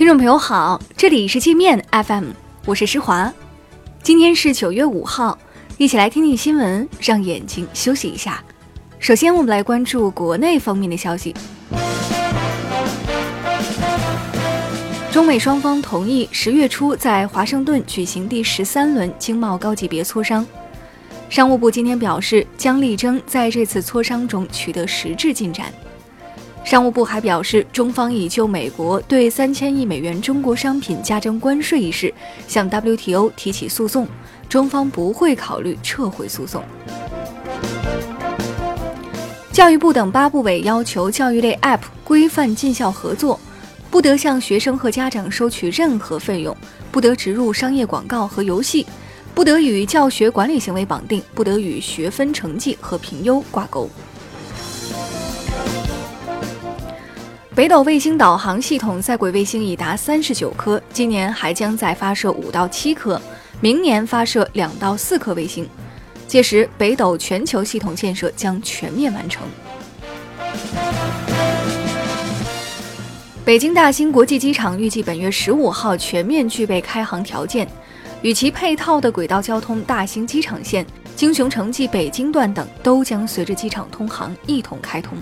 听众朋友好，这里是界面 FM，我是施华。今天是九月五号，一起来听听新闻，让眼睛休息一下。首先，我们来关注国内方面的消息。中美双方同意十月初在华盛顿举行第十三轮经贸高级别磋商。商务部今天表示，将力争在这次磋商中取得实质进展。商务部还表示，中方已就美国对三千亿美元中国商品加征关税一事向 WTO 提起诉讼，中方不会考虑撤回诉讼。教育部等八部委要求教育类 App 规范进校合作，不得向学生和家长收取任何费用，不得植入商业广告和游戏，不得与教学管理行为绑定，不得与学分成绩和评优挂钩。北斗卫星导航系统在轨卫星已达三十九颗，今年还将再发射五到七颗，明年发射两到四颗卫星，届时北斗全球系统建设将全面完成。北京大兴国际机场预计本月十五号全面具备开航条件，与其配套的轨道交通大兴机场线、京雄城际北京段等都将随着机场通航一同开通。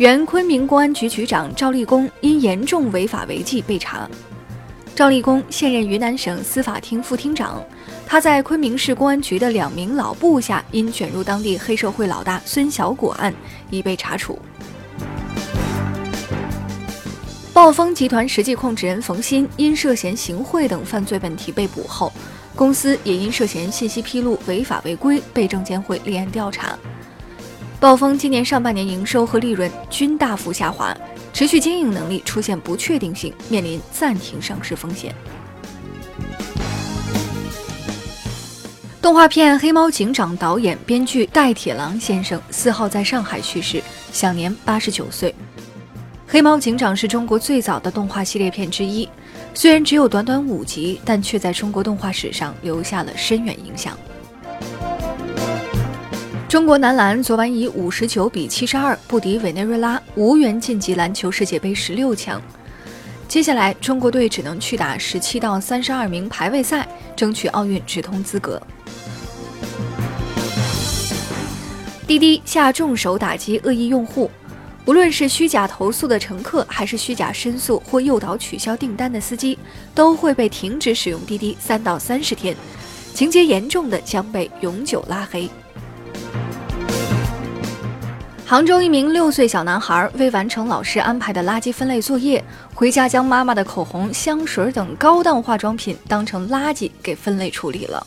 原昆明公安局局长赵立功因严重违法违纪被查。赵立功现任云南省司法厅副厅长，他在昆明市公安局的两名老部下因卷入当地黑社会老大孙小果案，已被查处。暴风集团实际控制人冯鑫因涉嫌行贿等犯罪问题被捕后，公司也因涉嫌信息披露违法违规被证监会立案调查。暴风今年上半年营收和利润均大幅下滑，持续经营能力出现不确定性，面临暂停上市风险。动画片《黑猫警长》导演、编剧戴铁郎先生四号在上海去世，享年八十九岁。《黑猫警长》是中国最早的动画系列片之一，虽然只有短短五集，但却在中国动画史上留下了深远影响。中国男篮昨晚以五十九比七十二不敌委内瑞拉，无缘晋级篮球世界杯十六强。接下来，中国队只能去打十七到三十二名排位赛，争取奥运直通资格。滴滴下重手打击恶意用户，无论是虚假投诉的乘客，还是虚假申诉或诱导取消订单的司机，都会被停止使用滴滴三到三十天，情节严重的将被永久拉黑。杭州一名六岁小男孩未完成老师安排的垃圾分类作业，回家将妈妈的口红、香水等高档化妆品当成垃圾给分类处理了。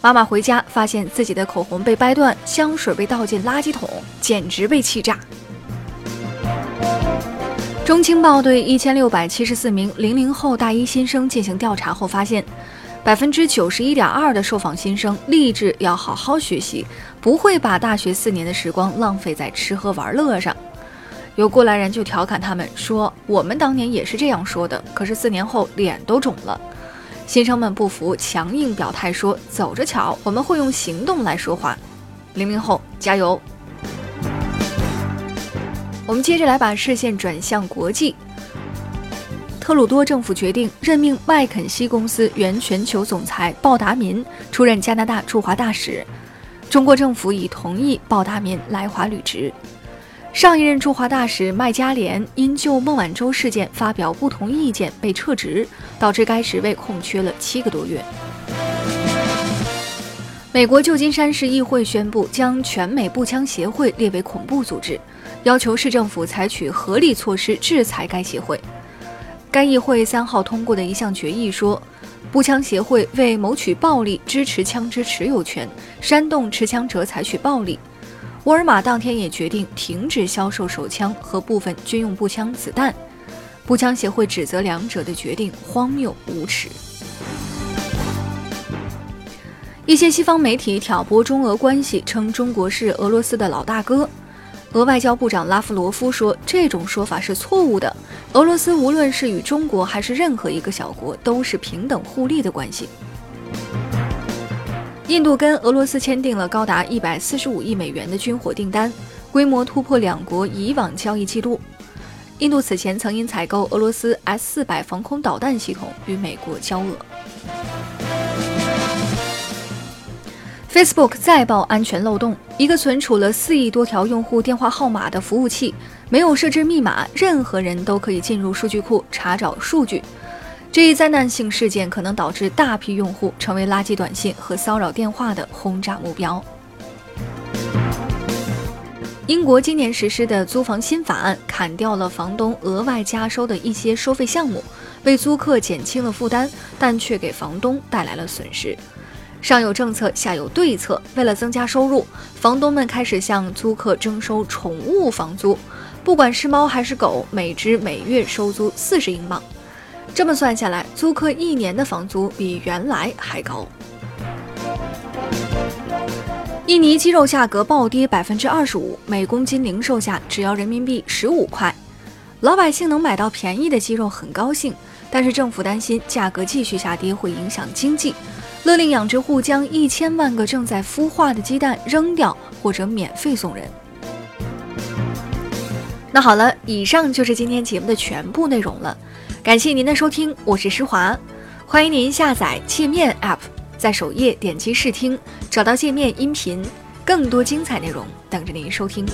妈妈回家发现自己的口红被掰断，香水被倒进垃圾桶，简直被气炸。中青报对一千六百七十四名零零后大一新生进行调查后发现。百分之九十一点二的受访新生立志要好好学习，不会把大学四年的时光浪费在吃喝玩乐上。有过来人就调侃他们说：“我们当年也是这样说的，可是四年后脸都肿了。”新生们不服，强硬表态说：“走着瞧，我们会用行动来说话。”零零后加油！我们接着来把视线转向国际。特鲁多政府决定任命麦肯锡公司原全球总裁鲍达民出任加拿大驻华大使，中国政府已同意鲍达民来华履职。上一任驻华大使麦加连因就孟晚舟事件发表不同意见被撤职，导致该职位空缺了七个多月。美国旧金山市议会宣布将全美步枪协会列为恐怖组织，要求市政府采取合理措施制裁该协会。该议会三号通过的一项决议说，步枪协会为谋取暴利支持枪支持有权，煽动持枪者采取暴力。沃尔玛当天也决定停止销售手枪和部分军用步枪子弹。步枪协会指责两者的决定荒谬无耻。一些西方媒体挑拨中俄关系，称中国是俄罗斯的老大哥。俄外交部长拉夫罗夫说：“这种说法是错误的。俄罗斯无论是与中国还是任何一个小国，都是平等互利的关系。”印度跟俄罗斯签订了高达一百四十五亿美元的军火订单，规模突破两国以往交易记录。印度此前曾因采购俄罗斯 S 四百防空导弹系统与美国交恶。Facebook 再爆安全漏洞，一个存储了四亿多条用户电话号码的服务器，没有设置密码，任何人都可以进入数据库查找数据。这一灾难性事件可能导致大批用户成为垃圾短信和骚扰电话的轰炸目标。英国今年实施的租房新法案砍掉了房东额外加收的一些收费项目，为租客减轻了负担，但却给房东带来了损失。上有政策，下有对策。为了增加收入，房东们开始向租客征收宠物房租，不管是猫还是狗，每只每月收租四十英镑。这么算下来，租客一年的房租比原来还高。印尼鸡肉价格暴跌百分之二十五，每公斤零售价只要人民币十五块，老百姓能买到便宜的鸡肉很高兴，但是政府担心价格继续下跌会影响经济。勒令养殖户将一千万个正在孵化的鸡蛋扔掉，或者免费送人。那好了，以上就是今天节目的全部内容了，感谢您的收听，我是施华，欢迎您下载界面 App，在首页点击试听，找到界面音频，更多精彩内容等着您收听。